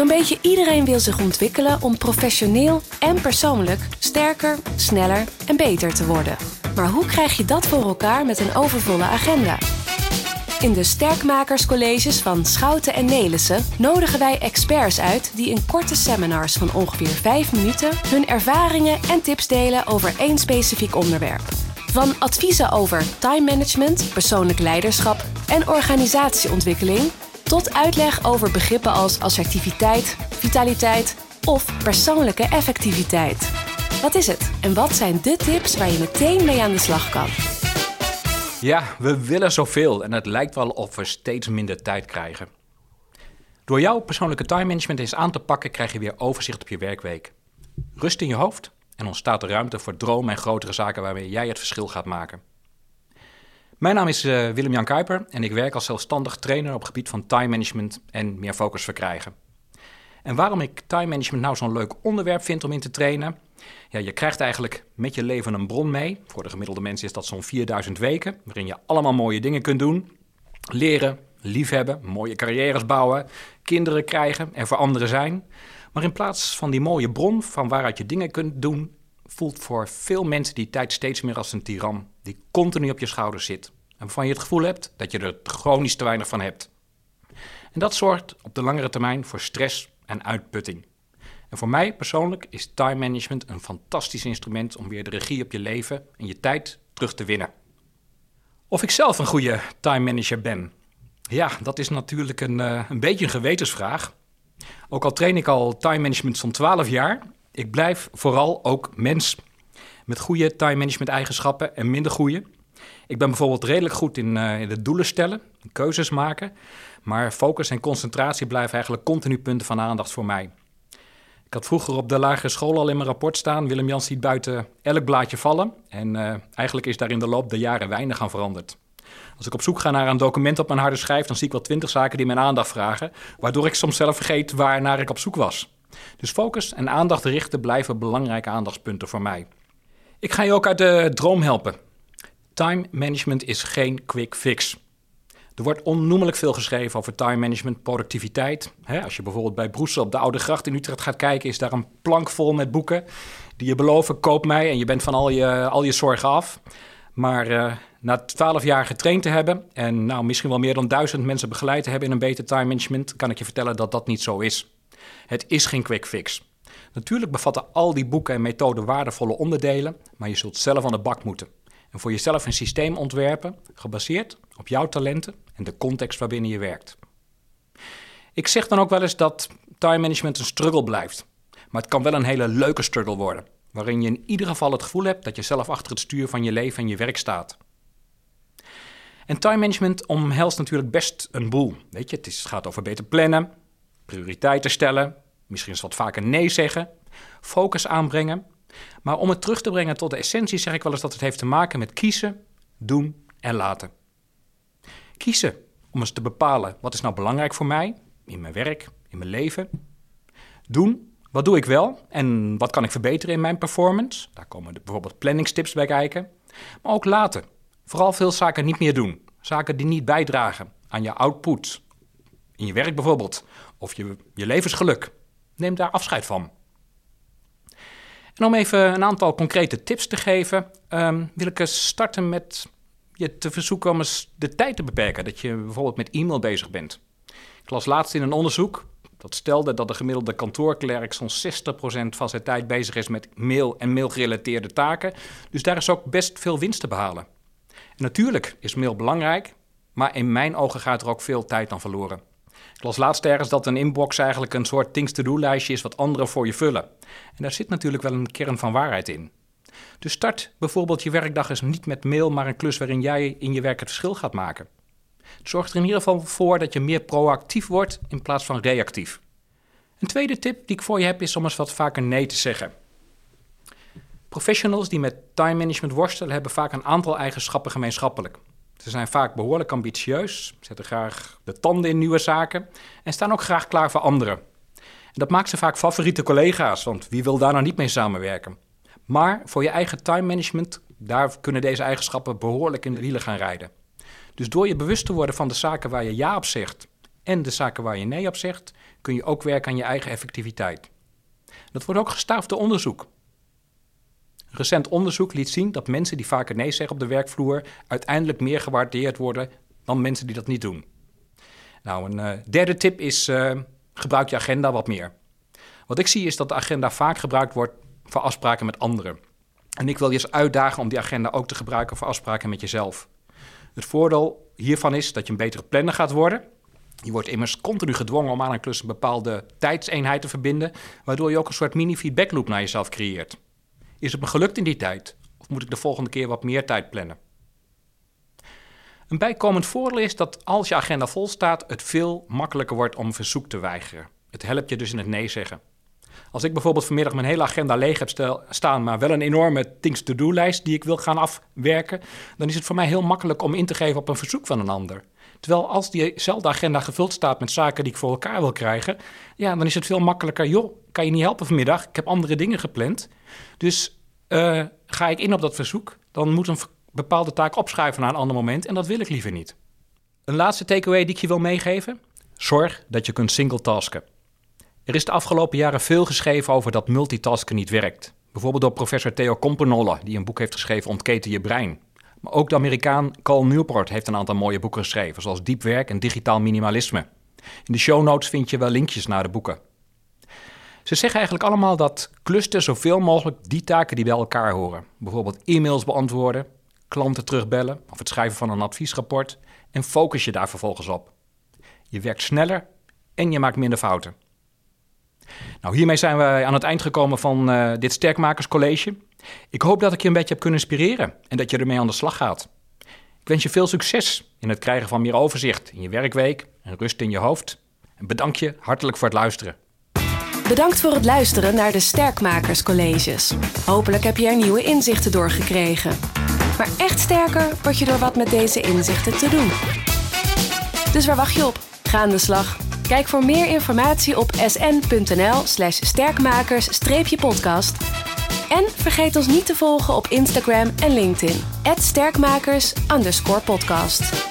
Zo'n beetje iedereen wil zich ontwikkelen om professioneel en persoonlijk sterker, sneller en beter te worden. Maar hoe krijg je dat voor elkaar met een overvolle agenda? In de Sterkmakerscolleges van Schouten en Nelissen nodigen wij experts uit die in korte seminars van ongeveer 5 minuten hun ervaringen en tips delen over één specifiek onderwerp. Van adviezen over time management, persoonlijk leiderschap en organisatieontwikkeling tot uitleg over begrippen als assertiviteit, vitaliteit of persoonlijke effectiviteit. Wat is het en wat zijn de tips waar je meteen mee aan de slag kan? Ja, we willen zoveel en het lijkt wel of we steeds minder tijd krijgen. Door jouw persoonlijke time management eens aan te pakken, krijg je weer overzicht op je werkweek. Rust in je hoofd en ontstaat er ruimte voor dromen en grotere zaken waarmee jij het verschil gaat maken. Mijn naam is uh, Willem-Jan Kuiper en ik werk als zelfstandig trainer op het gebied van time management en meer focus verkrijgen. En waarom ik time management nou zo'n leuk onderwerp vind om in te trainen? Ja, je krijgt eigenlijk met je leven een bron mee. Voor de gemiddelde mens is dat zo'n 4000 weken, waarin je allemaal mooie dingen kunt doen. Leren, liefhebben, mooie carrières bouwen, kinderen krijgen en voor anderen zijn. Maar in plaats van die mooie bron van waaruit je dingen kunt doen, voelt voor veel mensen die tijd steeds meer als een tiran die continu op je schouder zit. En waarvan je het gevoel hebt dat je er chronisch te weinig van hebt. En dat zorgt op de langere termijn voor stress en uitputting. En voor mij persoonlijk is time management een fantastisch instrument om weer de regie op je leven en je tijd terug te winnen. Of ik zelf een goede time manager ben? Ja, dat is natuurlijk een, uh, een beetje een gewetensvraag. Ook al train ik al time management zo'n 12 jaar, ik blijf vooral ook mens. Met goede time management eigenschappen en minder goede. Ik ben bijvoorbeeld redelijk goed in, uh, in de doelen stellen, keuzes maken. Maar focus en concentratie blijven eigenlijk continu punten van aandacht voor mij. Ik had vroeger op de lagere school al in mijn rapport staan: Willem Jans ziet buiten elk blaadje vallen. En uh, eigenlijk is daar in de loop der jaren weinig aan veranderd. Als ik op zoek ga naar een document op mijn harde schijf, dan zie ik wel twintig zaken die mijn aandacht vragen, waardoor ik soms zelf vergeet waar naar ik op zoek was. Dus focus en aandacht richten blijven belangrijke aandachtspunten voor mij. Ik ga je ook uit de droom helpen. Time management is geen quick fix. Er wordt onnoemelijk veel geschreven over time management, productiviteit. als je bijvoorbeeld bij Broesel op de Oude Gracht in Utrecht gaat kijken, is daar een plank vol met boeken die je beloven, koop mij en je bent van al je, al je zorgen af. Maar uh, na twaalf jaar getraind te hebben en nou, misschien wel meer dan duizend mensen begeleid te hebben in een beter time management, kan ik je vertellen dat dat niet zo is. Het is geen quick fix. Natuurlijk bevatten al die boeken en methoden waardevolle onderdelen, maar je zult zelf aan de bak moeten. En voor jezelf een systeem ontwerpen, gebaseerd op jouw talenten en de context waarbinnen je werkt. Ik zeg dan ook wel eens dat time management een struggle blijft. Maar het kan wel een hele leuke struggle worden, waarin je in ieder geval het gevoel hebt dat je zelf achter het stuur van je leven en je werk staat. En time management omhelst natuurlijk best een boel. Weet je, het, gaat over beter plannen, prioriteiten stellen, misschien eens wat vaker nee zeggen, focus aanbrengen. Maar om het terug te brengen tot de essentie zeg ik wel eens dat het heeft te maken met kiezen, doen en laten. Kiezen om eens te bepalen wat is nou belangrijk voor mij in mijn werk, in mijn leven. Doen, wat doe ik wel en wat kan ik verbeteren in mijn performance? Daar komen bijvoorbeeld planningstips bij kijken. Maar ook laten. Vooral veel zaken niet meer doen. Zaken die niet bijdragen aan je output. In je werk bijvoorbeeld. Of je, je levensgeluk. Neem daar afscheid van. En om even een aantal concrete tips te geven, um, wil ik eens starten met je te verzoeken om eens de tijd te beperken. Dat je bijvoorbeeld met e-mail bezig bent. Ik las laatst in een onderzoek dat stelde dat de gemiddelde kantoorklerk zo'n 60% van zijn tijd bezig is met mail en mailgerelateerde taken. Dus daar is ook best veel winst te behalen. En natuurlijk is mail belangrijk, maar in mijn ogen gaat er ook veel tijd aan verloren. Ik las laatst ergens dat een inbox eigenlijk een soort things to do lijstje is wat anderen voor je vullen. En daar zit natuurlijk wel een kern van waarheid in. Dus start bijvoorbeeld je werkdag eens niet met mail, maar een klus waarin jij in je werk het verschil gaat maken. Zorg er in ieder geval voor dat je meer proactief wordt in plaats van reactief. Een tweede tip die ik voor je heb is om eens wat vaker nee te zeggen. Professionals die met time management worstelen hebben vaak een aantal eigenschappen gemeenschappelijk. Ze zijn vaak behoorlijk ambitieus, zetten graag de tanden in nieuwe zaken en staan ook graag klaar voor anderen. En dat maakt ze vaak favoriete collega's, want wie wil daar nou niet mee samenwerken? Maar voor je eigen time management, daar kunnen deze eigenschappen behoorlijk in de wielen gaan rijden. Dus door je bewust te worden van de zaken waar je ja op zegt en de zaken waar je nee op zegt, kun je ook werken aan je eigen effectiviteit. Dat wordt ook gestaafd door onderzoek. Recent onderzoek liet zien dat mensen die vaker nee zeggen op de werkvloer uiteindelijk meer gewaardeerd worden dan mensen die dat niet doen. Nou, een uh, derde tip is uh, gebruik je agenda wat meer. Wat ik zie is dat de agenda vaak gebruikt wordt voor afspraken met anderen. En ik wil je eens uitdagen om die agenda ook te gebruiken voor afspraken met jezelf. Het voordeel hiervan is dat je een betere planner gaat worden. Je wordt immers continu gedwongen om aan een klus een bepaalde tijdseenheid te verbinden, waardoor je ook een soort mini-feedback loop naar jezelf creëert. Is het me gelukt in die tijd? Of moet ik de volgende keer wat meer tijd plannen? Een bijkomend voordeel is dat als je agenda vol staat, het veel makkelijker wordt om een verzoek te weigeren. Het helpt je dus in het nee zeggen. Als ik bijvoorbeeld vanmiddag mijn hele agenda leeg heb staan, maar wel een enorme things to-do-lijst die ik wil gaan afwerken, dan is het voor mij heel makkelijk om in te geven op een verzoek van een ander. Terwijl als diezelfde agenda gevuld staat met zaken die ik voor elkaar wil krijgen, ja, dan is het veel makkelijker. Joh, kan je niet helpen vanmiddag? Ik heb andere dingen gepland. Dus uh, ga ik in op dat verzoek, dan moet een bepaalde taak opschuiven naar een ander moment en dat wil ik liever niet. Een laatste takeaway die ik je wil meegeven: zorg dat je kunt singletasken. Er is de afgelopen jaren veel geschreven over dat multitasken niet werkt. Bijvoorbeeld door professor Theo Componolle, die een boek heeft geschreven Ontketen je brein. Maar ook de Amerikaan Carl Newport heeft een aantal mooie boeken geschreven, zoals Diep werk en Digitaal minimalisme. In de show notes vind je wel linkjes naar de boeken. Ze zeggen eigenlijk allemaal dat cluster zoveel mogelijk die taken die bij elkaar horen. Bijvoorbeeld e-mails beantwoorden, klanten terugbellen of het schrijven van een adviesrapport en focus je daar vervolgens op. Je werkt sneller en je maakt minder fouten. Nou, hiermee zijn we aan het eind gekomen van uh, dit Sterkmakerscollege. Ik hoop dat ik je een beetje heb kunnen inspireren en dat je ermee aan de slag gaat. Ik wens je veel succes in het krijgen van meer overzicht in je werkweek en rust in je hoofd. En bedank je hartelijk voor het luisteren. Bedankt voor het luisteren naar de Sterkmakerscolleges. Hopelijk heb je er nieuwe inzichten door gekregen. Maar echt sterker word je door wat met deze inzichten te doen. Dus waar wacht je op? Ga aan de slag. Kijk voor meer informatie op sn.nl/slash sterkmakers-podcast. En vergeet ons niet te volgen op Instagram en LinkedIn. @sterkmakers_podcast.